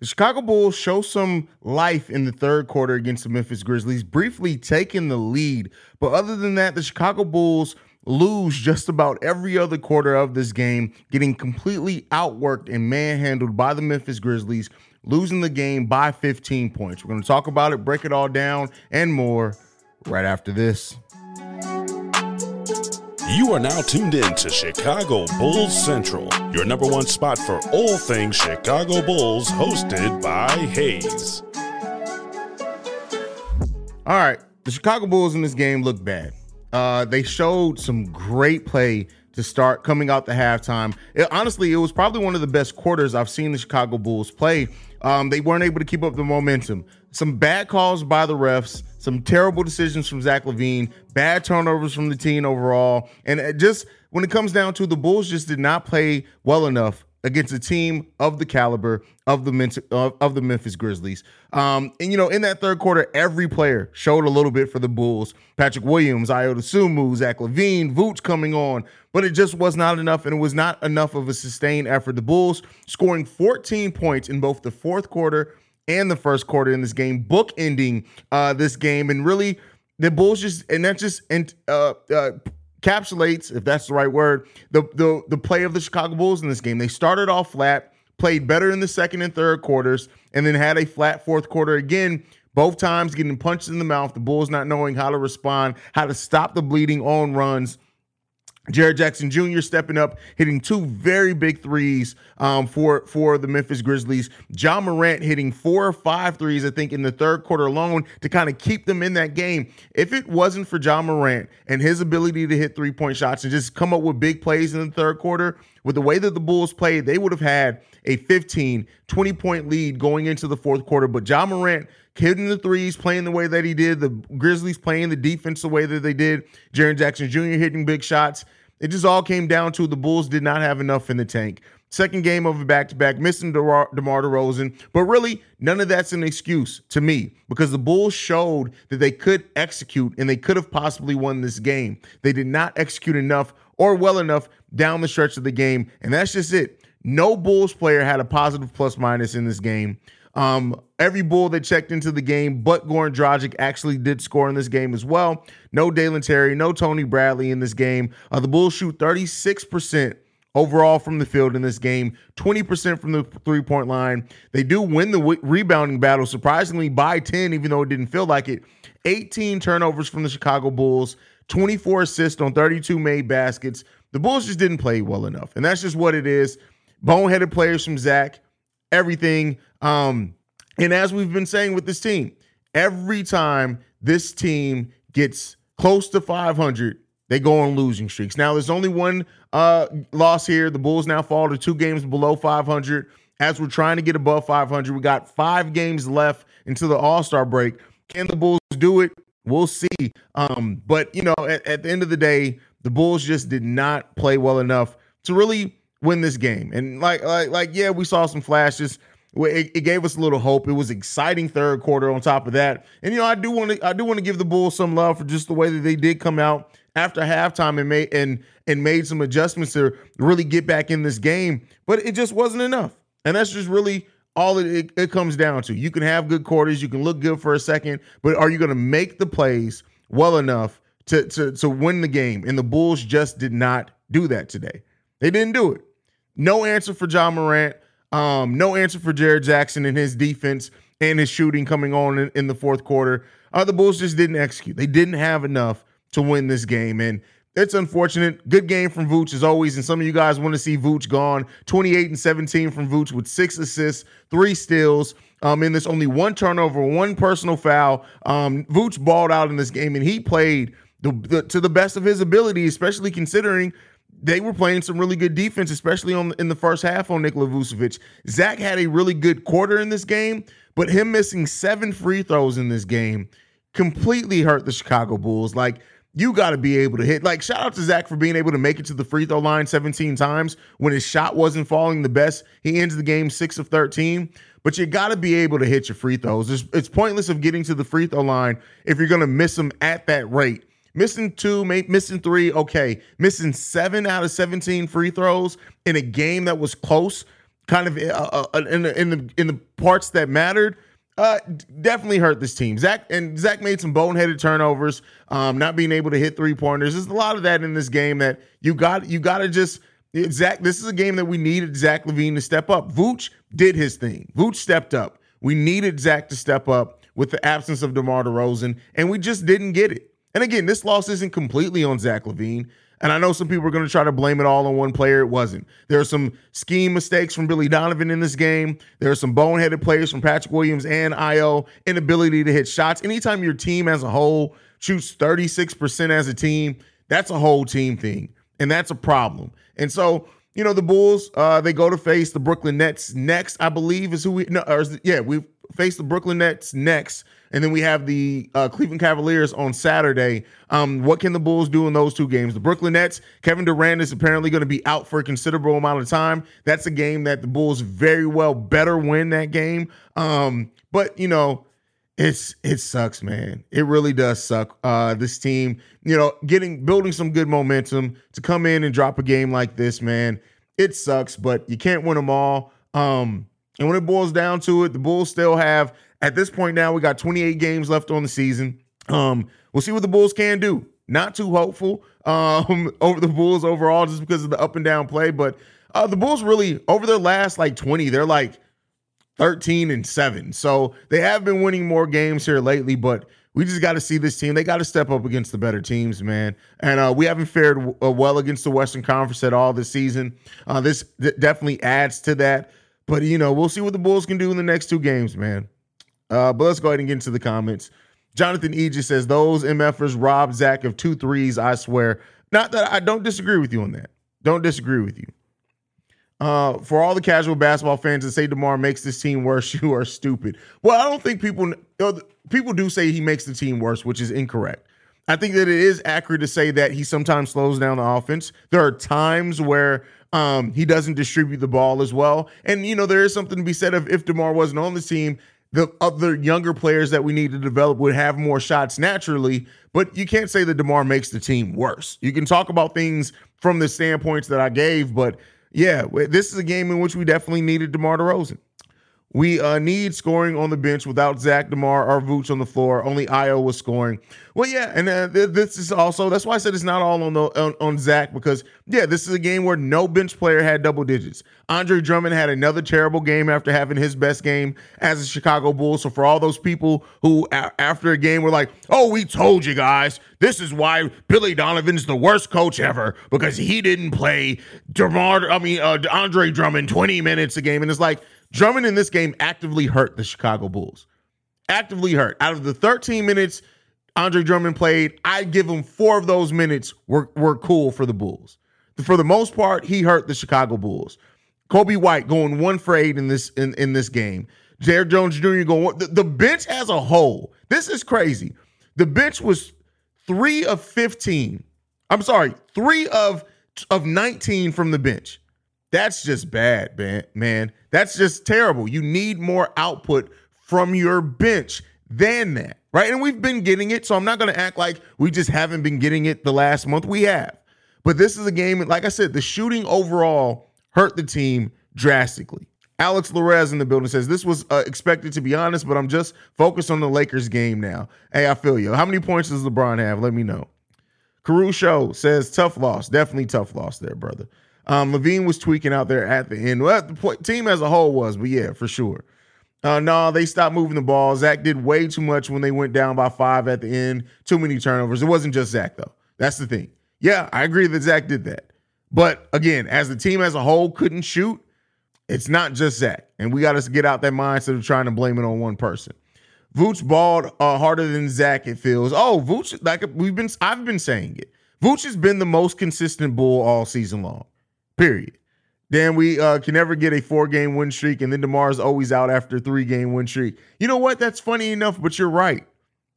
The Chicago Bulls show some life in the third quarter against the Memphis Grizzlies, briefly taking the lead. But other than that, the Chicago Bulls lose just about every other quarter of this game, getting completely outworked and manhandled by the Memphis Grizzlies, losing the game by 15 points. We're going to talk about it, break it all down, and more right after this. You are now tuned in to Chicago Bulls Central, your number one spot for all things Chicago Bulls, hosted by Hayes. All right, the Chicago Bulls in this game look bad. Uh, they showed some great play to start coming out the halftime. It, honestly, it was probably one of the best quarters I've seen the Chicago Bulls play. Um, they weren't able to keep up the momentum. Some bad calls by the refs, some terrible decisions from Zach LaVine, bad turnovers from the team overall. And just when it comes down to the Bulls, just did not play well enough against a team of the caliber of the of the Memphis Grizzlies. Um, and you know, in that third quarter, every player showed a little bit for the Bulls. Patrick Williams, Ayo Dosunmu, Zach LaVine, Vooch coming on, but it just was not enough, and it was not enough of a sustained effort. The Bulls scoring 14 points in both the fourth quarter and the first quarter in this game, book ending uh, this game, and really the Bulls just and that just and uh, uh, encapsulates, if that's the right word, the the the play of the Chicago Bulls in this game. They started off flat, played better in the second and third quarters, and then had a flat fourth quarter again. Both times getting punched in the mouth, the Bulls not knowing how to respond, how to stop the bleeding on runs, Jaren Jackson Jr. stepping up, hitting two very big threes um, for for the Memphis Grizzlies. Ja Morant hitting four or five threes, I think, in the third quarter alone to kind of keep them in that game. If it wasn't for Ja Morant and his ability to hit three point shots and just come up with big plays in the third quarter, with the way that the Bulls played, they would have had a 15, 20 point lead going into the fourth quarter. But Ja Morant hitting the threes, playing the way that he did, the Grizzlies playing the defense the way that they did, Jaren Jackson Jr. hitting big shots. It just all came down to the Bulls did not have enough in the tank. Second game of a back to back, missing DeMar, DeMar DeRozan. But really, none of that's an excuse to me because the Bulls showed that they could execute and they could have possibly won this game. They did not execute enough or well enough down the stretch of the game. And that's just it. No Bulls player had a positive plus minus in this game. Um, every bull that checked into the game, but Goran Dragic actually did score in this game as well. No Dalen Terry, no Tony Bradley in this game. Uh, the Bulls shoot 36% overall from the field in this game, 20% from the three point line. They do win the w- rebounding battle, surprisingly by 10, even though it didn't feel like it. 18 turnovers from the Chicago Bulls, 24 assists on 32 made baskets. The Bulls just didn't play well enough. And that's just what it is. Boneheaded players from Zach, everything. Um, and as we've been saying with this team, every time this team gets close to 500, they go on losing streaks. Now, there's only one uh, loss here. The Bulls now fall to two games below 500. As we're trying to get above 500, we got five games left until the All Star break. Can the Bulls do it? We'll see. Um, but you know, at, at the end of the day, the Bulls just did not play well enough to really win this game. And like, like, like, yeah, we saw some flashes it, it, gave us a little hope. It was exciting third quarter on top of that. And you know, I do want to I do want to give the Bulls some love for just the way that they did come out after halftime and made and and made some adjustments to really get back in this game. But it just wasn't enough. And that's just really all it, it, comes down to. You can have good quarters, you can look good for a second, but are you going to make the plays well enough to to to win the game? And the Bulls just did not do that today. They didn't do it. No answer for Ja Morant. Um, no answer for Jared Jackson and his defense and his shooting coming on in, in the fourth quarter. Uh, the Bulls just didn't execute. They didn't have enough to win this game. And it's unfortunate. Good game from Vooch as always. And some of you guys want to see Vooch gone. 28 and 17 from Vooch with six assists, three steals. Um, and there's only one turnover, one personal foul. Um, Vooch balled out in this game and he played the, the, to the best of his ability, especially considering they were playing some really good defense, especially on in the first half on Nikola Vucevic. Zach had a really good quarter in this game, but him missing seven free throws in this game completely hurt the Chicago Bulls. Like you got to be able to hit. Like shout out to Zach for being able to make it to the free throw line 17 times when his shot wasn't falling the best. He ends the game six of 13. But you got to be able to hit your free throws. It's, it's pointless of getting to the free throw line if you're going to miss them at that rate. Missing two, missing three, okay. Missing seven out of 17 free throws in a game that was close kind of uh, uh, in the in the in the parts that mattered. Uh, definitely hurt this team. Zach and Zach made some boneheaded turnovers, um, not being able to hit three pointers. There's a lot of that in this game that you got. You got to just Zach. This is a game that we needed Zach LaVine to step up. Vooch did his thing. Vooch stepped up. We needed Zach to step up with the absence of DeMar DeRozan, and we just didn't get it. And again, this loss isn't completely on Zach LaVine. And I know some people are going to try to blame it all on one player. It wasn't. There are some scheme mistakes from Billy Donovan in this game. There are some boneheaded players from Patrick Williams and Ayo. inability to hit shots. Anytime your team as a whole shoots 36% as a team, that's a whole team thing. And that's a problem. And so, you know, the Bulls, uh, they go to face the Brooklyn Nets next, I believe, is who we, no, or, yeah, we face the Brooklyn Nets next, and then we have the uh, Cleveland Cavaliers on Saturday. Um, what can the Bulls do in those two games? The Brooklyn Nets, Kevin Durant is apparently going to be out for a considerable amount of time. That's a game that the Bulls very well better win that game. Um, but you know, it's it sucks, man. It really does suck. Uh, this team, you know, getting building some good momentum to come in and drop a game like this, man. It sucks, but you can't win them all. Um, and when it boils down to it, the Bulls still have at this point now we got 28 games left on the season. Um, we'll see what the Bulls can do. Not too hopeful um, over the Bulls overall just because of the up and down play, but uh, the Bulls really over their last like 20, they're like 13 and 7. So they have been winning more games here lately, but we just got to see this team. They got to step up against the better teams, man. And uh, we haven't fared w- uh, well against the Western Conference at all this season. Uh, this th- definitely adds to that. But you know, we'll see what the Bulls can do in the next two games, man. Uh, but let's go ahead and get into the comments. Jonathan Aegis says those MFers robbed Zach of two threes. I swear. Not that I don't disagree with you on that. Don't disagree with you. Uh, for all the casual basketball fans that say Demar makes this team worse, you are stupid. Well, I don't think people people do say he makes the team worse, which is incorrect. I think that it is accurate to say that he sometimes slows down the offense. There are times where um, he doesn't distribute the ball as well. And, you know, there is something to be said of if DeMar wasn't on the team, the other younger players that we need to develop would have more shots naturally. But you can't say that DeMar makes the team worse. You can talk about things from the standpoints that I gave, but yeah, this is a game in which we definitely needed DeMar DeRozan. We uh, need scoring on the bench without Zach Demar or Vooch on the floor. Only Ayo was scoring. Well, yeah, and uh, th- this is also that's why I said it's not all on the on, on, Zach because yeah, this is a game where no bench player had double digits. Andre Drummond had another terrible game after having his best game as a Chicago Bull. So for all those people who a- after a game were like, "Oh, we told you guys, this is why Billy Donovan's the worst coach ever because he didn't play Demar, I mean uh, Andre Drummond 20 minutes a game," and it's like Drummond in this game actively hurt the Chicago Bulls. Actively hurt. Out of the 13 minutes Andre Drummond played, I'd give him four of those minutes were, were cool for the Bulls. For the most part, he hurt the Chicago Bulls. Coby White going one for eight in this in, in this game. Jared Jones Jr. going the, the bench as a whole. This is crazy. The bench was three of 15. I'm sorry, three of of 19 from the bench. That's just bad, man. Man, that's just terrible. You need more output from your bench than that, right? And we've been getting it, so I'm not going to act like we just haven't been getting it the last month. We have. But this is a game, like I said, the shooting overall hurt the team drastically. Alex Larez in the building says this was uh, expected to be honest, but I'm just focused on the Lakers game now. Hey, I feel you. How many points does LeBron have? Let me know. Caruso says tough loss, definitely tough loss there, brother. Um, LaVine was tweaking out there at the end. Well, the team as a whole was, but yeah, for sure. Uh, no, they stopped moving the ball. Zach did way too much when they went down by five at the end. Too many turnovers. It wasn't just Zach, though. That's the thing. Yeah, I agree that Zach did that. But again, as the team as a whole couldn't shoot, it's not just Zach. And we got to get out that mindset of trying to blame it on one person. Vooch balled uh, harder than Zach, it feels. Oh, Vooch, like we've been, I've been saying it. Vooch has been the most consistent bull all season long. Period. Then we uh, can never get a four game win streak, and then Demar's always out after three game win streak. You know what? That's funny enough, but you're right.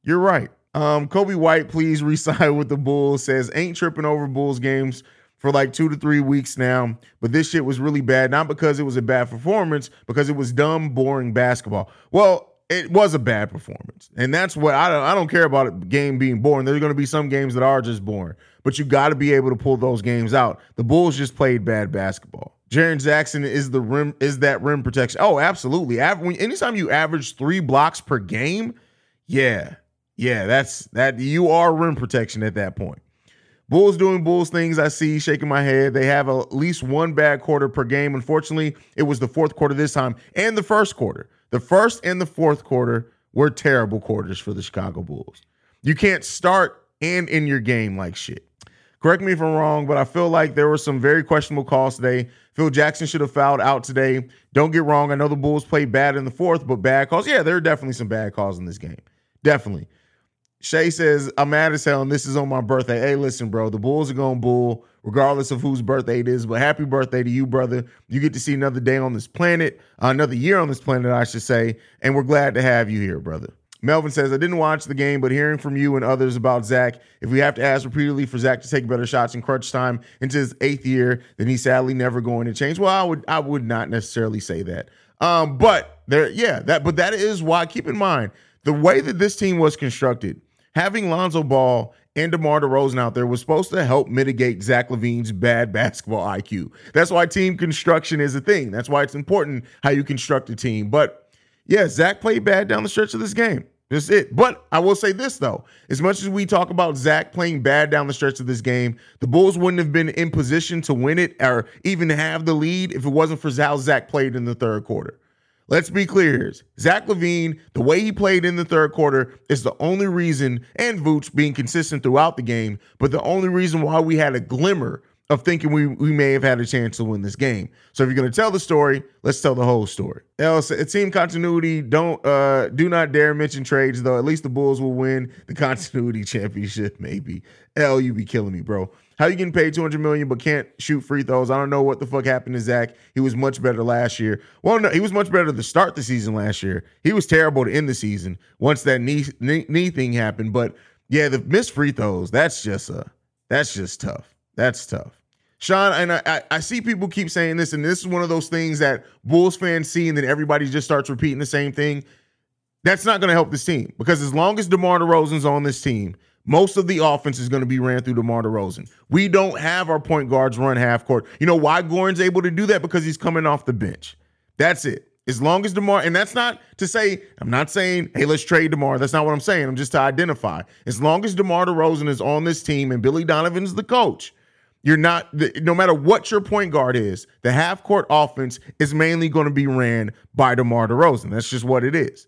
You're right. Um, Coby White, please resign with the Bulls. Says ain't tripping over Bulls games for like two to three weeks now. But this shit was really bad, not because it was a bad performance, because it was dumb, boring basketball. Well, it was a bad performance, and that's what I don't. I don't care about a game being boring. There's going to be some games that are just boring, but you got to be able to pull those games out. The Bulls just played bad basketball. Jaren Jackson is the rim is that rim protection. Oh, absolutely. anytime you average three blocks per game, yeah, yeah, that's that you are rim protection at that point. Bulls doing Bulls things. I see shaking my head. They have at least one bad quarter per game. Unfortunately, it was the fourth quarter this time and the first quarter. The first and the fourth quarter were terrible quarters for the Chicago Bulls. You can't start and end your game like shit. Correct me if I'm wrong, but I feel like there were some very questionable calls today. Phil Jackson should have fouled out today. Don't get wrong. I know the Bulls played bad in the fourth, but bad calls. Yeah, there are definitely some bad calls in this game. Definitely. Shay says, I'm mad as hell, and this is on my birthday. Hey, listen, bro, the Bulls are going to bull, regardless of whose birthday it is. But happy birthday to you, brother. You get to see another day on this planet, another year on this planet, I should say. And we're glad to have you here, brother. Melvin says, I didn't watch the game, but hearing from you and others about Zach, if we have to ask repeatedly for Zach to take better shots in crunch time into his eighth year, then he's sadly never going to change. Well, I would I would not necessarily say that. Um, but there, yeah, that but that is why keep in mind the way that this team was constructed, having Lonzo Ball and DeMar DeRozan out there was supposed to help mitigate Zach LaVine's bad basketball IQ. That's why team construction is a thing. That's why it's important how you construct a team. But yeah, Zach played bad down the stretch of this game. That's it. But I will say this though: as much as we talk about Zach playing bad down the stretch of this game, the Bulls wouldn't have been in position to win it or even have the lead if it wasn't for how Zach played in the third quarter. Let's be clear here. Zach LaVine, the way he played in the third quarter is the only reason, and Vooch being consistent throughout the game, but the only reason why we had a glimmer of thinking we, we may have had a chance to win this game. So if you're going to tell the story, let's tell the whole story. Else, team continuity. Don't uh, do not dare mention trades though. At least the Bulls will win the continuity championship. Maybe. L, you be killing me, bro. How you getting paid 200 million but can't shoot free throws? I don't know what the fuck happened to Zach. He was much better last year. Well, no, he was much better to start the season last year. He was terrible to end the season once that knee knee, knee thing happened. But yeah, the missed free throws. That's just a that's just tough. That's tough. Sean, and I, I see people keep saying this, and this is one of those things that Bulls fans see, and then everybody just starts repeating the same thing. That's not going to help this team because as long as DeMar DeRozan's on this team, most of the offense is going to be ran through DeMar DeRozan. We don't have our point guards run half court. You know why Goran's able to do that? Because he's coming off the bench. That's it. As long as DeMar, and that's not to say, I'm not saying, hey, let's trade DeMar. That's not what I'm saying. I'm just to identify. As long as DeMar DeRozan is on this team and Billy Donovan's the coach, you're not, no matter what your point guard is, the half court offense is mainly going to be ran by DeMar DeRozan. That's just what it is.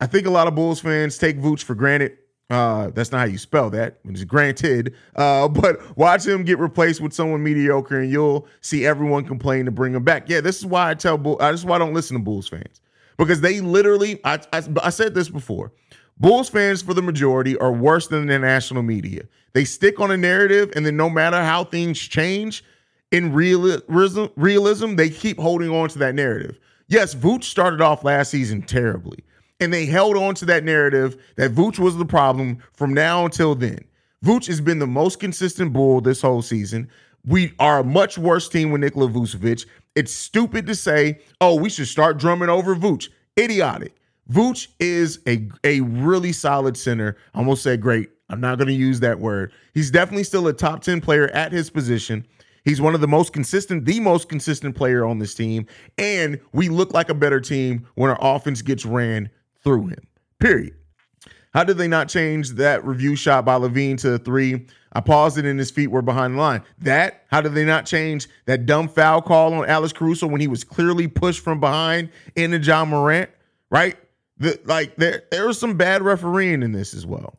I think a lot of Bulls fans take Vooch for granted. Uh, that's not how you spell that. It's granted. Uh, but watch him get replaced with someone mediocre, and you'll see everyone complain to bring him back. Yeah, this is why I tell Bull. Uh, this is why I don't listen to Bulls fans because they literally. I, I, I said this before. Bulls fans, for the majority, are worse than the national media. They stick on a narrative, and then no matter how things change in realism, realism, they keep holding on to that narrative. Yes, Vooch started off last season terribly, and they held on to that narrative that Vooch was the problem from now until then. Vooch has been the most consistent bull this whole season. We are a much worse team with Nikola Vucevic. It's stupid to say, oh, we should start Drummond over Vooch. Idiotic. Vooch is a a really solid center. I almost said great. I'm not going to use that word. He's definitely still a top 10 player at his position. He's one of the most consistent, the most consistent player on this team. And we look like a better team when our offense gets ran through him. Period. How did they not change that review shot by LaVine to a three? I paused it and his feet were behind the line. That, how did they not change that dumb foul call on Alex Caruso when he was clearly pushed from behind into Ja Morant? Right? The, like there there was some bad refereeing in this as well.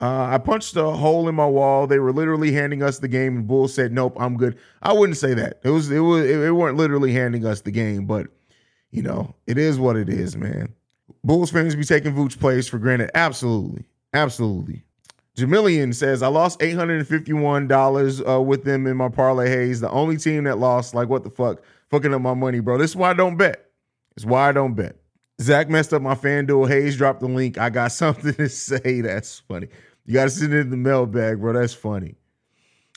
Uh, I punched a hole in my wall. They were literally handing us the game, and Bulls said, "Nope, I'm good." I wouldn't say that. It was it was it weren't literally handing us the game, but you know it is what it is, man. Bulls fans be taking Vooch plays for granted. Absolutely, absolutely. Jamilian says, I lost $851 uh, with them in my parlay haze. The only team that lost, like, what the fuck? Fucking up my money, bro. This is why I don't bet. It's why I don't bet. Zach messed up my FanDuel. Hayes dropped the link. I got something to say. That's funny. You got to send it in the mailbag, bro. That's funny.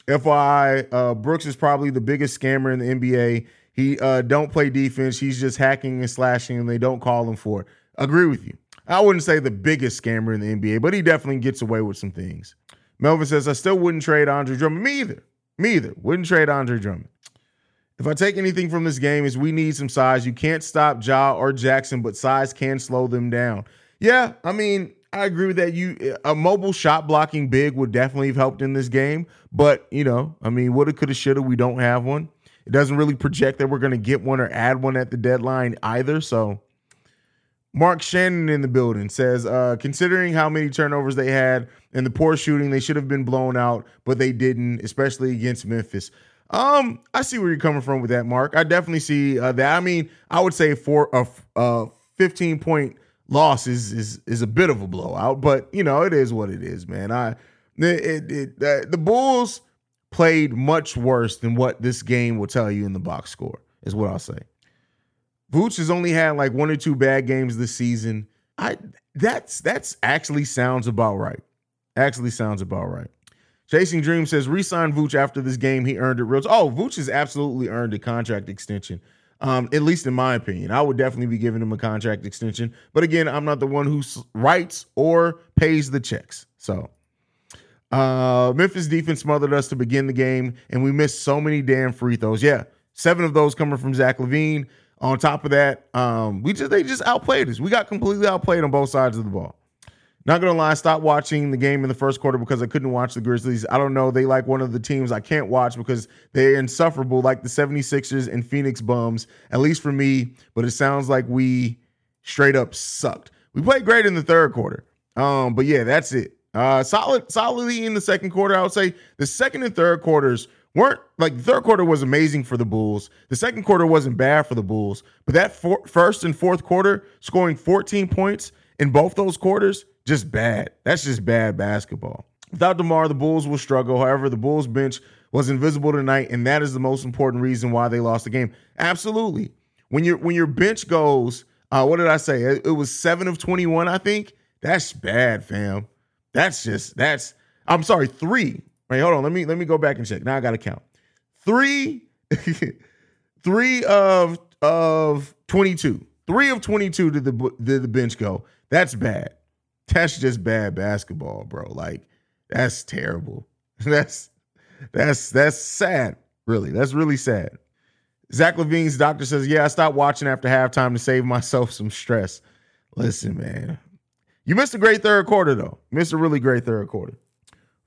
FYI, uh, Brooks is probably the biggest scammer in the NBA. He uh, don't play defense. He's just hacking and slashing, and they don't call him for it. Agree with you. I wouldn't say the biggest scammer in the NBA, but he definitely gets away with some things. Melvin says, I still wouldn't trade Andre Drummond. Me either. Me either. Wouldn't trade Andre Drummond. If I take anything from this game, is we need some size. You can't stop Ja or Jackson, but size can slow them down. Yeah, I mean, I agree with that. You a mobile shot blocking big would definitely have helped in this game, but you know, I mean, woulda, coulda, shoulda. We don't have one. It doesn't really project that we're going to get one or add one at the deadline either. So, Mark Shannon in the building says, uh, considering how many turnovers they had and the poor shooting, they should have been blown out, but they didn't, especially against Memphis. Um, I see where you're coming from with that, Mark. I definitely see uh, that. I mean, I would say for a, a 15 point loss is is is a bit of a blowout, but you know it is what it is, man. I it, it, uh, the Bulls played much worse than what this game will tell you in the box score, is what I'll say. Vooch has only had like one or two bad games this season. I that's that's actually sounds about right. Actually sounds about right. Chasing Dream says resign Vooch after this game. He earned it real. Oh, Vooch has absolutely earned a contract extension. Um, at least in my opinion, I would definitely be giving him a contract extension. But again, I'm not the one who writes or pays the checks. So uh, Memphis defense smothered us to begin the game, and we missed so many damn free throws. Yeah, seven of those coming from Zach LaVine. On top of that, um, we just they just outplayed us. We got completely outplayed on both sides of the ball. Not gonna lie, I stopped watching the game in the first quarter because I couldn't watch the Grizzlies. I don't know, they like one of the teams I can't watch because they're insufferable, like the 76ers and Phoenix bums, at least for me. But it sounds like we straight up sucked. We played great in the third quarter. Um, but yeah, that's it. Uh, solid, solidly in the second quarter. I would say the second and third quarters weren't like the third quarter was amazing for the Bulls. The second quarter wasn't bad for the Bulls, but that first and fourth quarter, scoring 14 points in both those quarters, just bad. That's just bad basketball. Without DeMar, the Bulls will struggle. However, the Bulls bench was invisible tonight, and that is the most important reason why they lost the game. Absolutely. When your when your bench goes, uh, what did I say? It, it was seven of 21, I think. That's bad, fam. That's just that's I'm sorry, three. Wait, hold on. Let me let me go back and check. Now I gotta count. Three, three of of 22. Three of 22 did the did the bench go. That's bad. That's just bad basketball, bro. Like, that's terrible. That's that's that's sad. Really. That's really sad. Zach LaVine's doctor says, Yeah, I stopped watching after halftime to save myself some stress. Listen, man, you missed a great third quarter, though. missed a really great third quarter.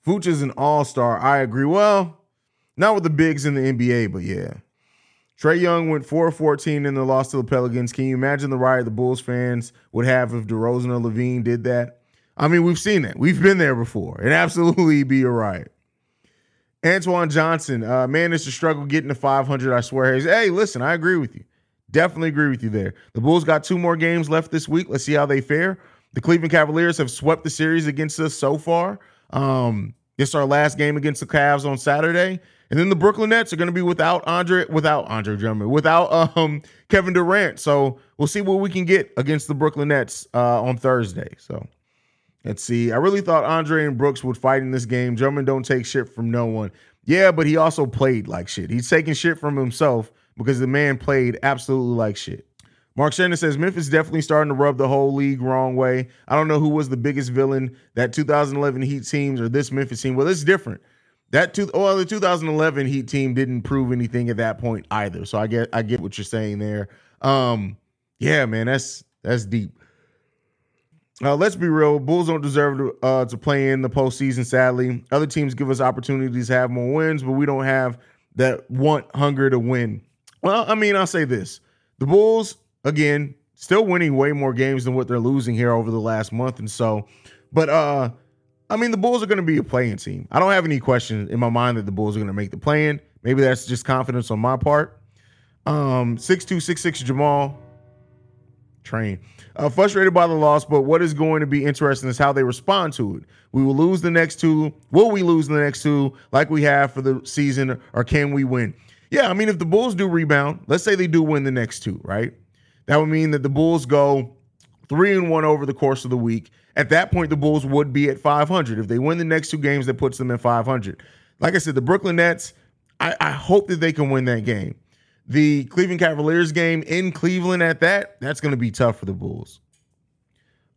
Fuchs is an all star. I agree. Well, not with the bigs in the NBA, but yeah. Trae Young went 4 14 in the loss to the Pelicans. Can you imagine the riot the Bulls fans would have if DeRozan or LaVine did that? I mean, we've seen that. We've been there before. It absolutely be a riot. Antoine Johnson uh, managed to struggle getting to 500. I swear. Hey, listen, I agree with you. Definitely agree with you there. The Bulls got two more games left this week. Let's see how they fare. The Cleveland Cavaliers have swept the series against us so far. Um, it's our last game against the Cavs on Saturday. And then the Brooklyn Nets are going to be without Andre, without Andre Drummond, without um, Kevin Durant. So we'll see what we can get against the Brooklyn Nets uh, on Thursday. So let's see. I really thought Andre and Brooks would fight in this game. Drummond don't take shit from no one. Yeah, but he also played like shit. He's taking shit from himself because the man played absolutely like shit. Mark Shannon says Memphis definitely starting to rub the whole league wrong way. I don't know who was the biggest villain, that 2011 Heat teams or this Memphis team. Well, it's different. That two, well, the 2011 Heat team didn't prove anything at that point either. So I get, I get what you're saying there. Um, yeah, man, that's that's deep. Uh, let's be real. Bulls don't deserve to, uh, to play in the postseason. Sadly, other teams give us opportunities to have more wins, but we don't have that want hunger to win. Well, I mean, I'll say this: the Bulls again, still winning way more games than what they're losing here over the last month and so. But uh I mean, the Bulls are going to be a playing team. I don't have any question in my mind that the Bulls are going to make the play-in. Maybe that's just confidence on my part. Um, six two six six Jamal train. Uh, frustrated by the loss, but what is going to be interesting is how they respond to it. We will lose the next two. Will we lose the next two like we have for the season, or can we win? Yeah, I mean, if the Bulls do rebound, let's say they do win the next two, right? That would mean that the Bulls go three and one over the course of the week. At that point, the Bulls would be at 500. If they win the next two games, that puts them at 500. Like I said, the Brooklyn Nets, I, I hope that they can win that game. The Cleveland Cavaliers game in Cleveland at that, that's going to be tough for the Bulls.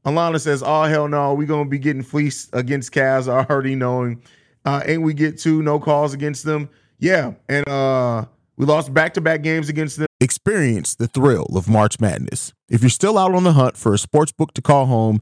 Alana says, "Oh hell no, we're gonna be getting fleeced against Cavs. Already knowing, uh, and we get two no calls against them. Yeah, and uh, We lost back to back games against them. Experience the thrill of March Madness. If you're still out on the hunt for a sports book to call home,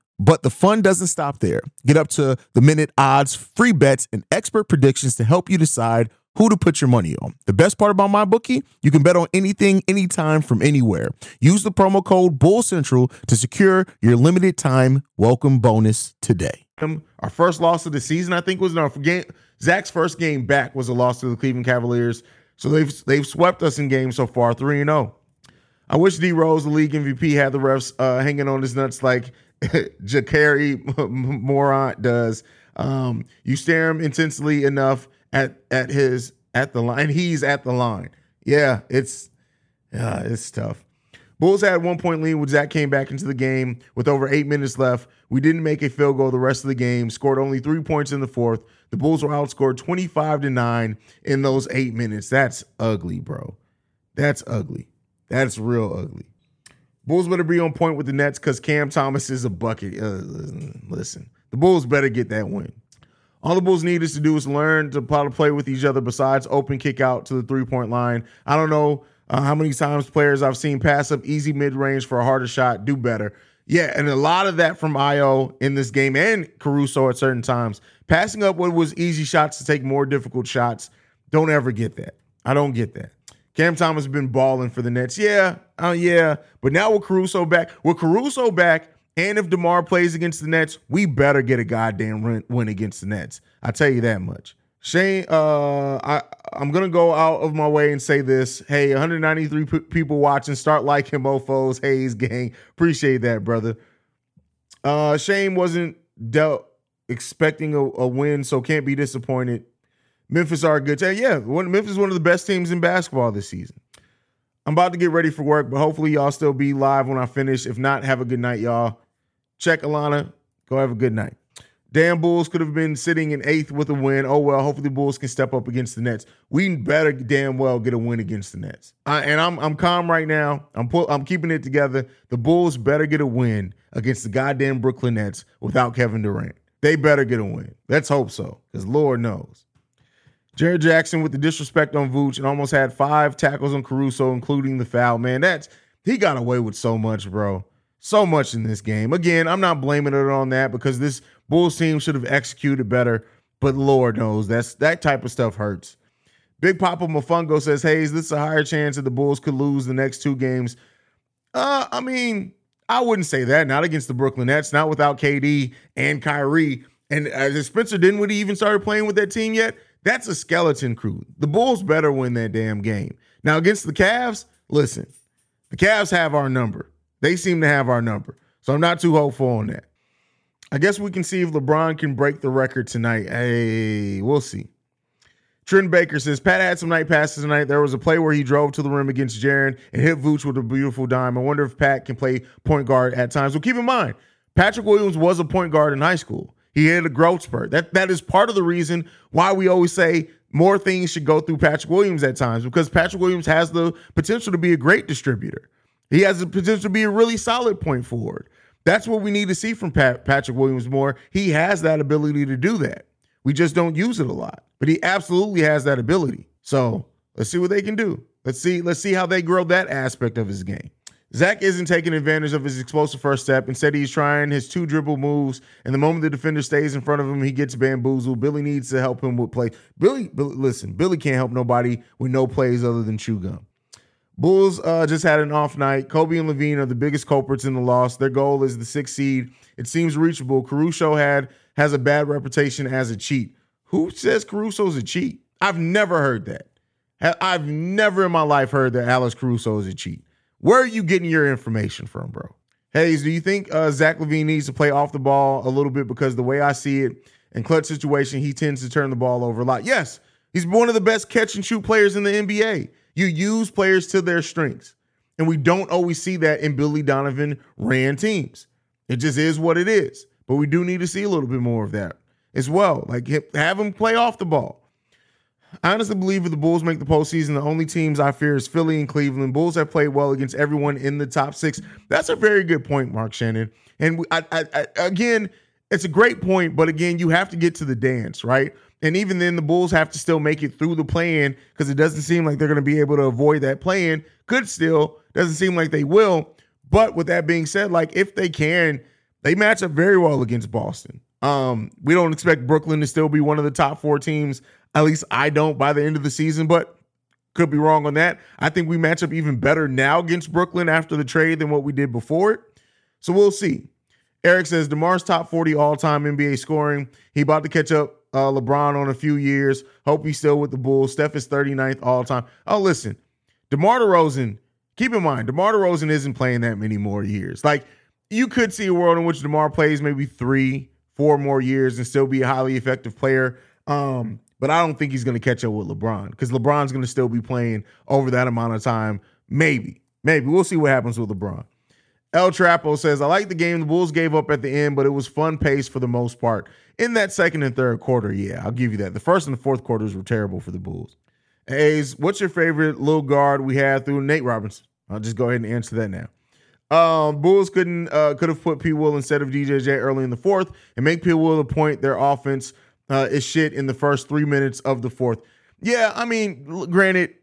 but the fun doesn't stop there. Get up to the minute odds, free bets, and expert predictions to help you decide who to put your money on. The best part about my bookie, you can bet on anything, anytime, from anywhere. Use the promo code Bull Central to secure your limited time welcome bonus today. Our first loss of the season, I think, was our game. Zach's first game back was a loss to the Cleveland Cavaliers. So they've they've swept us in games so far, three and zero. I wish D Rose, the league MVP, had the refs uh, hanging on his nuts like Jakari Morant does. Um, you stare him intensely enough at at his at the line. He's at the line. Yeah, it's yeah, it's tough. Bulls had one point lead when Zach came back into the game with over eight minutes left. We didn't make a field goal the rest of the game, scored only three points in the fourth. The Bulls were outscored 25 to 9 in those eight minutes. That's ugly, bro. That's ugly. That's real ugly. Bulls better be on point with the Nets because Cam Thomas is a bucket. Uh, listen, the Bulls better get that win. All the Bulls need us to do is learn to to play with each other besides open kick out to the three point line. I don't know uh, how many times players I've seen pass up easy mid range for a harder shot do better. Yeah, and a lot of that from Ayo in this game and Caruso at certain times. Passing up what was easy shots to take more difficult shots. Don't ever get that. I don't get that. Cam Thomas has been balling for the Nets. Yeah, uh, yeah. But now with Caruso back, with Caruso back, and if DeMar plays against the Nets, we better get a goddamn win against the Nets. I tell you that much. Shane, uh, I I'm gonna go out of my way and say this. Hey, 193 p- people watching. Start liking mofo's Hayes gang. Appreciate that, brother. Uh, Shane wasn't dealt expecting a, a win, so can't be disappointed. Memphis are a good team. Yeah, one, Memphis is one of the best teams in basketball this season. I'm about to get ready for work, but hopefully y'all still be live when I finish. If not, have a good night, y'all. Check Alana. Go have a good night. Damn Bulls could have been sitting in eighth with a win. Oh well, hopefully the Bulls can step up against the Nets. We better damn well get a win against the Nets. and I'm I'm calm right now. I'm pull, I'm keeping it together. The Bulls better get a win against the goddamn Brooklyn Nets without Kevin Durant. They better get a win. Let's hope so, because Lord knows. Jared Jackson with the disrespect on Vooch and almost had five tackles on Caruso, including the foul. Man, that's he got away with so much, bro. So much in this game. Again, I'm not blaming it on that because this Bulls team should have executed better, but Lord knows that's that type of stuff hurts. Big Papa Mafungo says, Hey, is this a higher chance that the Bulls could lose the next two games? Uh, I mean, I wouldn't say that. Not against the Brooklyn Nets, not without KD and Kyrie. And as Spencer Dinwiddie even started playing with that team yet, that's a skeleton crew. The Bulls better win that damn game. Now against the Cavs, listen, the Cavs have our number. They seem to have our number. So I'm not too hopeful on that. I guess we can see if LeBron can break the record tonight. Hey, we'll see. Trent Baker says Pat had some night passes tonight. There was a play where he drove to the rim against Jaren and hit Vooch with a beautiful dime. I wonder if Pat can play point guard at times. Well, keep in mind, Patrick Williams was a point guard in high school. He had a growth spurt. That that is part of the reason why we always say more things should go through Patrick Williams at times because Patrick Williams has the potential to be a great distributor. He has the potential to be a really solid point forward. That's what we need to see from Pat, Patrick Williams more. He has that ability to do that. We just don't use it a lot, but he absolutely has that ability. So let's see what they can do. Let's see. Let's see how they grow that aspect of his game. Zach isn't taking advantage of his explosive first step. Instead, he's trying his two dribble moves, and the moment the defender stays in front of him, he gets bamboozled. Billy needs to help him with play. Billy, Billy listen, Billy can't help nobody with no plays other than chew gum. Bulls uh, just had an off night. Coby and LaVine are the biggest culprits in the loss. Their goal is the sixth seed. It seems reachable. Caruso had has a bad reputation as a cheat. Who says Caruso's a cheat? I've never heard that. I've never in my life heard that Alex Caruso is a cheat. Where are you getting your information from, bro? Hayes, do you think uh, Zach LaVine needs to play off the ball a little bit? Because the way I see it, in clutch situation, he tends to turn the ball over a lot. Yes, he's one of the best catch and shoot players in the NBA. You use players to their strengths. And we don't always see that in Billy Donovan ran teams. It just is what it is. But we do need to see a little bit more of that as well. Like have him play off the ball. I honestly believe if the Bulls make the postseason, the only teams I fear is Philly and Cleveland. Bulls have played well against everyone in the top six. That's a very good point, Mark Shannon. And I, I, I, again, it's a great point, but again, you have to get to the dance, right? And even then, the Bulls have to still make it through the play-in because it doesn't seem like they're going to be able to avoid that play-in. Could still doesn't seem like they will. But with that being said, like if they can, they match up very well against Boston. Um, we don't expect Brooklyn to still be one of the top four teams. At least I don't by the end of the season, but could be wrong on that. I think we match up even better now against Brooklyn after the trade than what we did before it. So we'll see. Eric says DeMar's top 40 all-time NBA scoring. He about to catch up uh, LeBron on a few years. Hope he's still with the Bulls. Steph is 39th all-time. Oh, listen, DeMar DeRozan, keep in mind, DeMar DeRozan isn't playing that many more years. Like, you could see a world in which DeMar plays maybe three, four more years and still be a highly effective player. Um, but I don't think he's going to catch up with LeBron because LeBron's going to still be playing over that amount of time. Maybe, maybe we'll see what happens with LeBron. El Trapo says, I like the game. The Bulls gave up at the end, but it was fun pace for the most part. In that second and third quarter, yeah, I'll give you that. The first and the fourth quarters were terrible for the Bulls. Hayes, what's your favorite little guard we had through Nate Robinson? I'll just go ahead and answer that now. Um, Bulls couldn't uh, could have put P. Will instead of DJJ early in the fourth and make P. Will the point their offense uh, is shit in the first three minutes of the fourth. Yeah, I mean, granted,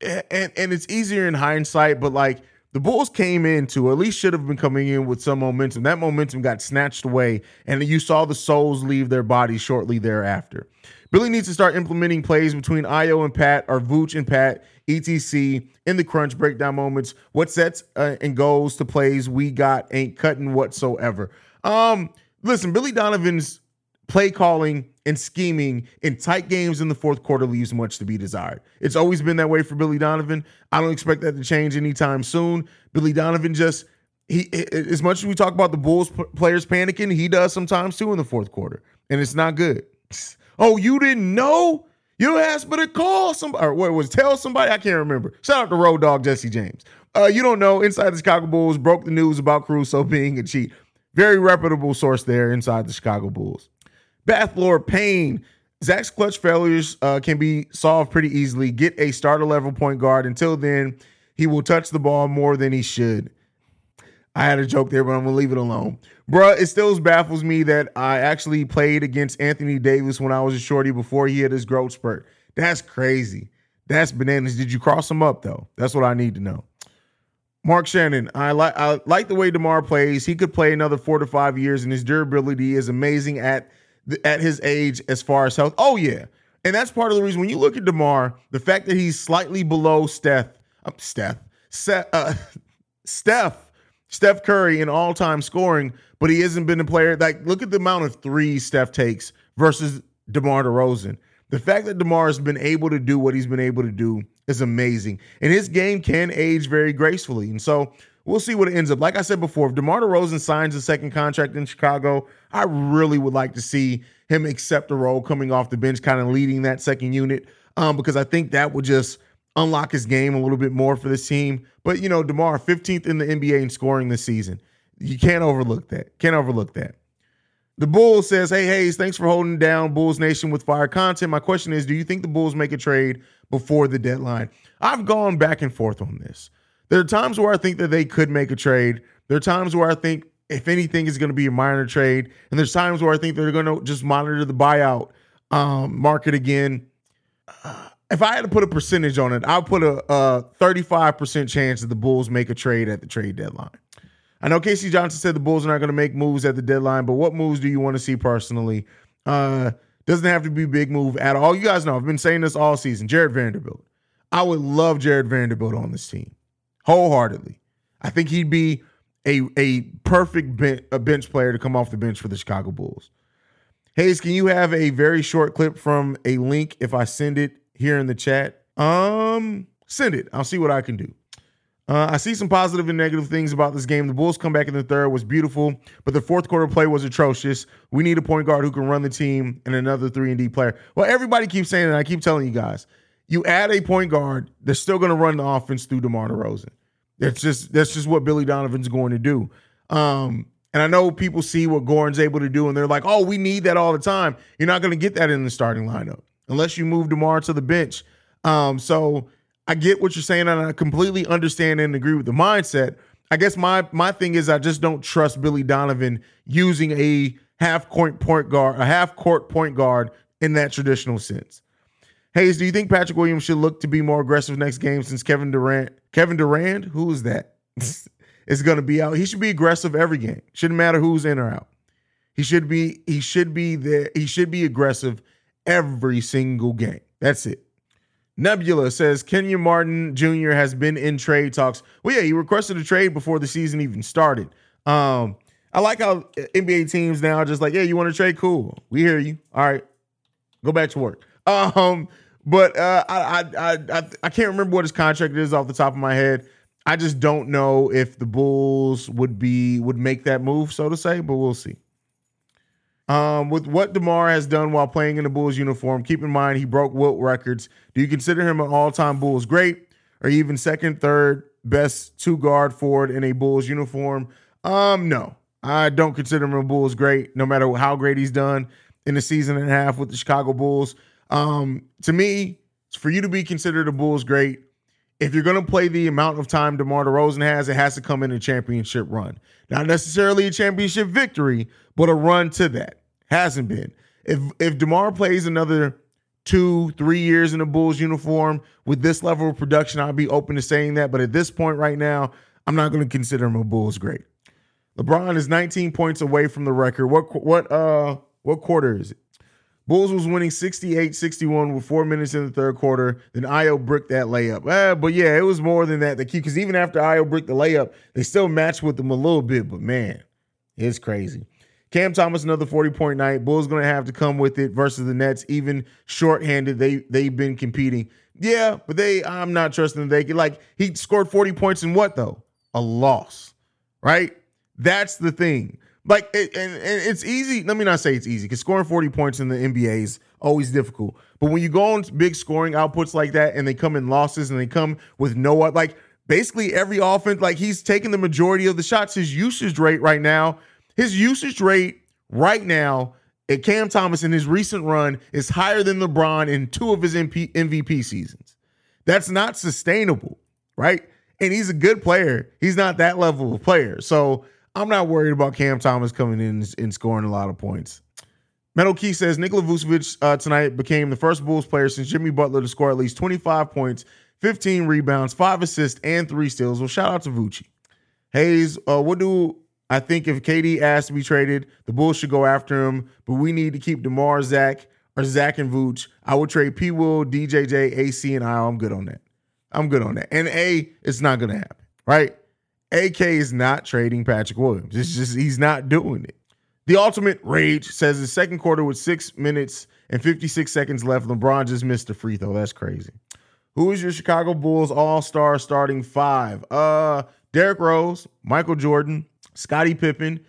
and and it's easier in hindsight, but like the Bulls came into, at least should have been coming in with some momentum. That momentum got snatched away, and you saw the souls leave their bodies shortly thereafter. Billy needs to start implementing plays between Ayo and Pat, or Vooch and Pat, etc. in the crunch breakdown moments. What sets uh, and goes to plays we got ain't cutting whatsoever. Um, listen, Billy Donovan's play calling and scheming in tight games in the fourth quarter leaves much to be desired. It's always been that way for Billy Donovan. I don't expect that to change anytime soon. Billy Donovan just he as much as we talk about the Bulls players panicking, he does sometimes too in the fourth quarter, and it's not good. Oh, you didn't know? You asked but to call somebody or what was tell somebody? I can't remember. Shout out to Road Dog Jesse James. Uh, you don't know. Inside the Chicago Bulls broke the news about Caruso being a cheat. Very reputable source there inside the Chicago Bulls. Bath Lord Payne. Zach's clutch failures uh, can be solved pretty easily. Get a starter level point guard. Until then, he will touch the ball more than he should. I had a joke there, but I'm gonna leave it alone. Bruh, it still baffles me that I actually played against Anthony Davis when I was a shorty before he had his growth spurt. That's crazy. That's bananas. Did you cross him up though? That's what I need to know. Mark Shannon, I like I like the way DeMar plays. He could play another four to five years, and his durability is amazing at at his age as far as health. Oh yeah, and that's part of the reason when you look at Demar, the fact that he's slightly below Steph, uh, Steph, Steph, uh, Steph, Steph Curry in all-time scoring, but he hasn't been a player. Like look at the amount of threes Steph takes versus DeMar DeRozan. The fact that DeMar has been able to do what he's been able to do is amazing, and his game can age very gracefully. And so We'll see what it ends up. Like I said before, if DeMar DeRozan signs a second contract in Chicago, I really would like to see him accept a role coming off the bench, kind of leading that second unit, um, because I think that would just unlock his game a little bit more for this team. But you know, DeMar, 15th in the NBA in scoring this season. You can't overlook that. Can't overlook that. The Bulls says, Hey Hayes, thanks for holding down Bulls Nation with fire content. My question is, do you think the Bulls make a trade before the deadline? I've gone back and forth on this. There are times where I think that they could make a trade. There are times where I think, if anything, is going to be a minor trade. And there's times where I think they're going to just monitor the buyout um, market again. Uh, if I had to put a percentage on it, I'll put a, a 35% chance that the Bulls make a trade at the trade deadline. I know Casey Johnson said the Bulls are not going to make moves at the deadline, but what moves do you want to see personally? Uh, doesn't have to be big move at all. You guys know I've been saying this all season. Jarred Vanderbilt. I would love Jarred Vanderbilt on this team wholeheartedly. I think he'd be a a perfect ben- a bench player to come off the bench for the Chicago Bulls. Hayes, can you have a very short clip from a link if I send it here in the chat? Um, send it. I'll see what I can do. Uh, I see some positive and negative things about this game. The Bulls come back in the third was beautiful, but the fourth quarter play was atrocious. We need a point guard who can run the team and another three and D player. Well, everybody keeps saying it. I keep telling you guys, you add a point guard they're still going to run the offense through DeMar DeRozan. That's just that's just what Billy Donovan's going to do. Um, and I know people see what Goran's able to do, and they're like, "Oh, we need that all the time." You're not going to get that in the starting lineup unless you move Demar to the bench. Um, so I get what you're saying, and I completely understand and agree with the mindset. I guess my my thing is I just don't trust Billy Donovan using a half court point guard, a half court point guard in that traditional sense. Hayes, do you think Patrick Williams should look to be more aggressive next game since Kevin Durant, Kevin Durant, who is that, is going to be out? He should be aggressive every game. Shouldn't matter who's in or out. He should be he should be there. He should be aggressive every single game. That's it. Nebula says Kenyon Martin Jr. has been in trade talks. Well, yeah, he requested a trade before the season even started. Um, I like how NBA teams now are just like, yeah, you want to trade? Cool. We hear you. All right. Go back to work. Um, but uh, I, I I I can't remember what his contract is off the top of my head. I just don't know if the Bulls would be would make that move, so to say, but we'll see. Um, with what DeMar has done while playing in the Bulls uniform, keep in mind he broke Wilt records. Do you consider him an all-time Bulls great, or even second, third best two guard forward in a Bulls uniform? Um, no, I don't consider him a Bulls great, no matter how great he's done in a season and a half with the Chicago Bulls. Um, to me, for you to be considered a Bulls great, if you're going to play the amount of time DeMar DeRozan has, it has to come in a championship run. Not necessarily a championship victory, but a run to that. Hasn't been. If if DeMar plays another two, three years in a Bulls uniform with this level of production, I'd be open to saying that. But at this point right now, I'm not going to consider him a Bulls great. LeBron is 19 points away from the record. What what uh what quarter is it? Bulls was winning 68-61 with four minutes in the third quarter. Then Ayo bricked that layup. Eh, but yeah, it was more than that. The key, because even after Ayo bricked the layup, they still matched with them a little bit. But man, it's crazy. Cam Thomas another 40 point night. Bulls going to have to come with it versus the Nets, even shorthanded. They they've been competing. Yeah, but they I'm not trusting they can like he scored 40 points in what though? A loss. Right? That's the thing. Like, it, and, and it's easy. Let me not say it's easy because scoring 40 points in the NBA is always difficult. But when you go on big scoring outputs like that and they come in losses and they come with no, like, basically every offense, like, he's taking the majority of the shots. His usage rate right now, his usage rate right now at Cam Thomas in his recent run is higher than LeBron in two of his MP, MVP seasons. That's not sustainable, right? And he's a good player. He's not that level of player. So, I'm not worried about Cam Thomas coming in and scoring a lot of points. Metal Key says Nikola Vucevic uh, tonight became the first Bulls player since Jimmy Butler to score at least 25 points, 15 rebounds, five assists, and three steals. Well, shout out to Vucci. Hayes, uh, what do I think if KD asked to be traded, the Bulls should go after him, but we need to keep DeMar, Zach, or Zach and Vooch. I would trade P. Will, DJJ, AC, and I. I'm good on that. I'm good on that. And A, it's not going to happen, right? AK is not trading Patrick Williams. It's just he's not doing it. The ultimate rage says the second quarter with six minutes and 56 seconds left. LeBron just missed a free throw. That's crazy. Who is your Chicago Bulls all-star starting five? Uh Derrick Rose, Michael Jordan, Scottie Pippen,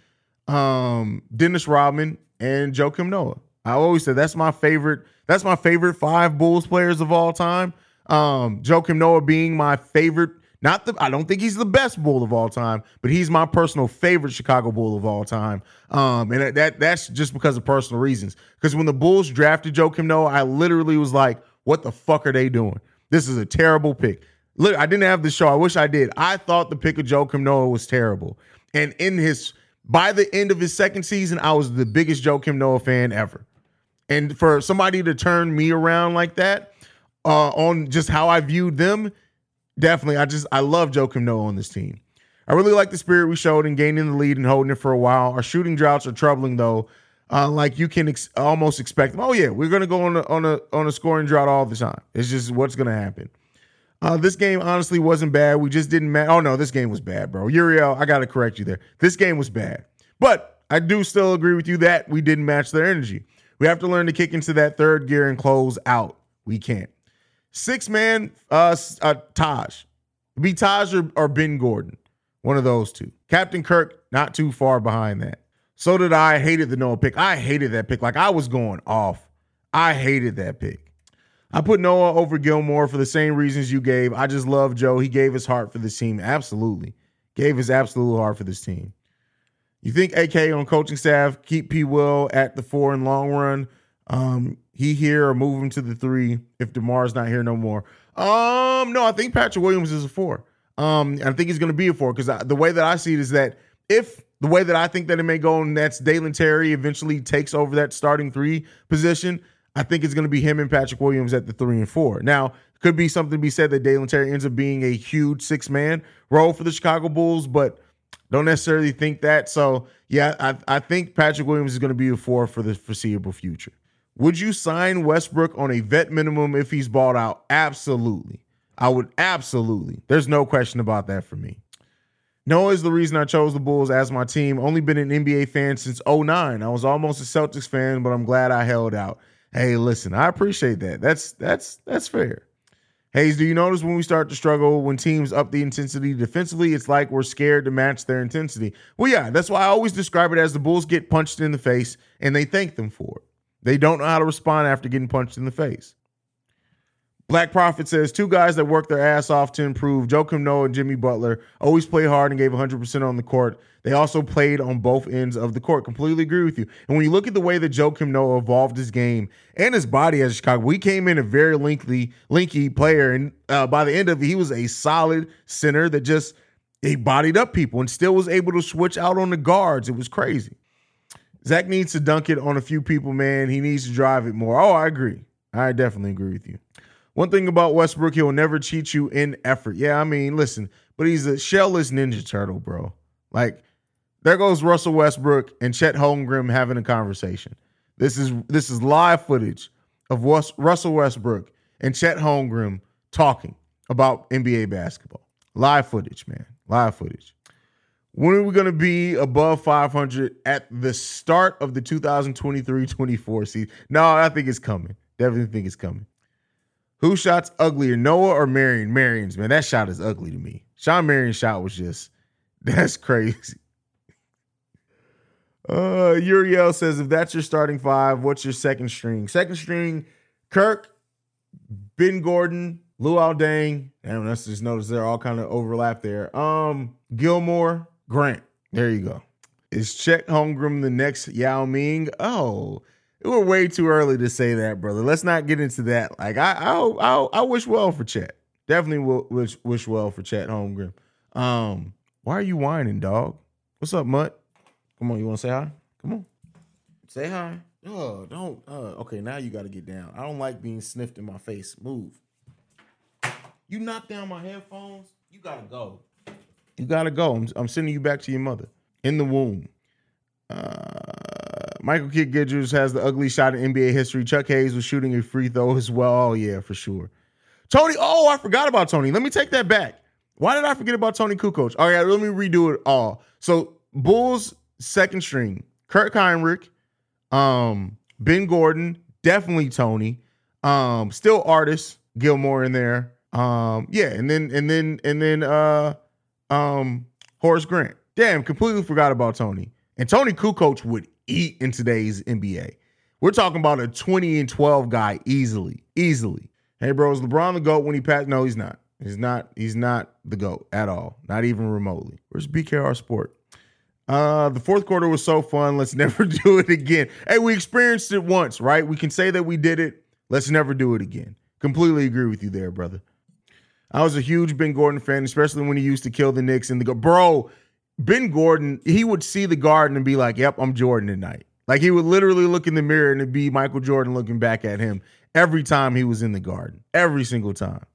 um, Dennis Rodman, and Joakim Noah. I always said that's my favorite. That's my favorite five Bulls players of all time. Um, Joakim Noah being my favorite not the I don't think he's the best bull of all time, but he's my personal favorite Chicago Bull of all time. Um, and that that's just because of personal reasons. Because when the Bulls drafted Joakim Noah, I literally was like, "What the fuck are they doing? This is a terrible pick." Look, I didn't have the show. I wish I did. I thought the pick of Joakim Noah was terrible. And in his by the end of his second season, I was the biggest Joakim Noah fan ever. And for somebody to turn me around like that uh, on just how I viewed them definitely. I just I love Joakim Noah on this team. I really like the spirit we showed in gaining the lead and holding it for a while. Our shooting droughts are troubling though. Uh, like you can ex- almost expect them. Oh yeah, we're gonna go on a, on a on a scoring drought all the time. It's just what's gonna happen. Uh, this game honestly wasn't bad. We just didn't match. Oh no, this game was bad, bro. Uriel, I gotta correct you there. This game was bad, but I do still agree with you that we didn't match their energy. We have to learn to kick into that third gear and close out. We can't. Six man, uh, uh Taj. Be Taj or, or Ben Gordon. One of those two. Captain Kirk, not too far behind that. So did I. Hated the Noah pick. I hated that pick. Like I was going off. I hated that pick. I put Noah over Gilmore for the same reasons you gave. I just love Joe. He gave his heart for this team. Absolutely. Gave his absolute heart for this team. You think AK on coaching staff keep P Will at the four in long run? Um, he here or move him to the three if DeMar's not here no more. Um, no, I think Patrick Williams is a four. Um, I think he's going to be a four because the way that I see it is that if the way that I think that it may go, and that's Dalen Terry eventually takes over that starting three position, I think it's going to be him and Patrick Williams at the three and four. Now, could be something to be said that Dalen Terry ends up being a huge six man role for the Chicago Bulls, but don't necessarily think that. So, yeah, I, I think Patrick Williams is going to be a four for the foreseeable future. Would you sign Westbrook on a vet minimum if he's bought out? Absolutely. I would absolutely. There's no question about that for me. Noah is the reason I chose the Bulls as my team. Only been an NBA fan since 09. I was almost a Celtics fan, but I'm glad I held out. Hey, listen, I appreciate that. That's that's that's fair. Hayes, do you notice when we start to struggle when teams up the intensity defensively, it's like we're scared to match their intensity? Well, yeah, that's why I always describe it as the Bulls get punched in the face and they thank them for it. They don't know how to respond after getting punched in the face. Black Prophet says two guys that worked their ass off to improve. Joakim Noah and Jimmy Butler always play hard and gave 100% on the court. They also played on both ends of the court. Completely agree with you. And when you look at the way that Joakim Noah evolved his game and his body as Chicago, we came in a very lengthy, linky player, and uh, by the end of it, he was a solid center that just he bodied up people and still was able to switch out on the guards. It was crazy. Zach needs to dunk it on a few people, man. He needs to drive it more. Oh, I agree. I definitely agree with you. One thing about Westbrook, he'll never cheat you in effort. Yeah, I mean, listen, but he's a shellless Ninja Turtle, bro. Like, there goes Russell Westbrook and Chet Holmgren having a conversation. This is this is live footage of Russell Westbrook and Chet Holmgren talking about NBA basketball. Live footage, man. Live footage. When are we going to be above 500 at the start of the 2023-24 season? No, I think it's coming. Definitely think it's coming. Who shots uglier, Noah or Marion? Marion's, man. That shot is ugly to me. Shawn Marion's shot was just, that's crazy. Uh, Uriel says, if that's your starting five, what's your second string? Second string, Kirk, Ben Gordon, Luol Deng. And let's just notice they're all kind of overlap there. Um, Gilmore, Grant. There you go. Is Chet Holmgren the next Yao Ming? Oh, we're way too early to say that, brother. Let's not get into that. Like I, I, I, I wish well for Chet. Definitely wish wish well for Chet Holmgren. Um, why are you whining, dog? What's up, Mutt? Come on, you want to say hi? Come on, say hi. Oh, don't. Uh, okay, now you got to get down. I don't like being sniffed in my face. Move. You knock down my headphones. You gotta go. You gotta go. I'm, I'm sending you back to your mother in the womb. Uh, Michael Kidd-Gilchrist has the ugly shot in NBA history. Chuck Hayes was shooting a free throw as well. Oh, yeah, for sure. Toni, oh, I forgot about Toni. Let me take that back. Why did I forget about Toni Kukoc? All right, let me redo it all. So Bulls second string, Kirk Hinrich, um, Ben Gordon, definitely Toni. Um, still Artis, Gilmore in there. Um, yeah, and then and then and then uh um Horace Grant. Damn, completely forgot about Toni. And Toni Kukoc would eat in today's NBA. We're talking about a 20 and 12 guy easily, easily. Hey, bro, is LeBron the GOAT when he passed? No, he's not. He's not, he's not the GOAT at all. Not even remotely. Where's BKR Sport? Uh, the fourth quarter was so fun. Let's never do it again. Hey, we experienced it once, right? We can say that we did it. Let's never do it again. Completely agree with you there, brother. I was a huge Ben Gordon fan, especially when he used to kill the Knicks and the go. Bro, Ben Gordon, he would see the garden and be like, "Yep, I'm Jordan tonight." Like he would literally look in the mirror and it'd be Michael Jordan looking back at him every time he was in the garden, every single time.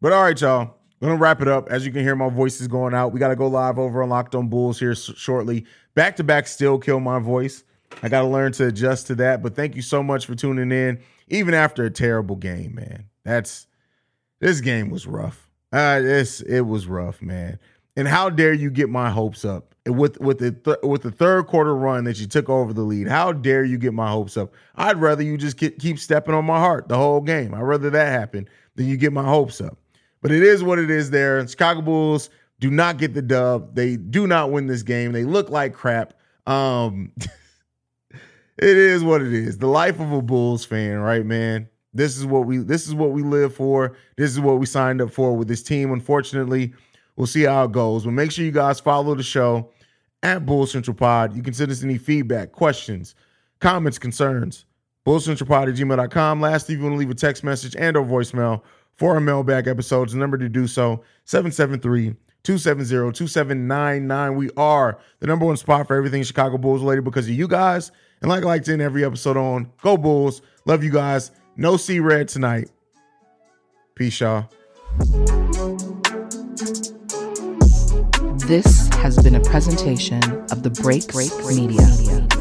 But all right, y'all, gonna wrap it up. As you can hear, my voice is going out. We got to go live over on Locked On Bulls here shortly. Back to back, still kill my voice. I got to learn to adjust to that. But thank you so much for tuning in, even after a terrible game, man. That's this game was rough. Uh, it was rough, man. And how dare you get my hopes up with with the th- with the third quarter run that you took over the lead? How dare you get my hopes up? I'd rather you just get, keep stepping on my heart the whole game. I'd rather that happen than you get my hopes up. But it is what it is. There, Chicago Bulls do not get the dub. They do not win this game. They look like crap. Um, it is what it is. The life of a Bulls fan, right, man? This is what we this is what we live for. This is what we signed up for with this team. Unfortunately, we'll see how it goes. But make sure you guys follow the show at Bull Central Pod. You can send us any feedback, questions, comments, concerns. BullCentralPod at gmail.com. Lastly, if you want to leave a text message and or voicemail for our mailbag episodes, the number to do so, 773 270 2799. We are the number one spot for everything Chicago Bulls related because of you guys. And like I like to end every episode on, go Bulls. Love you guys. No C Red tonight. Peace, y'all. This has been a presentation of the Break Break Media.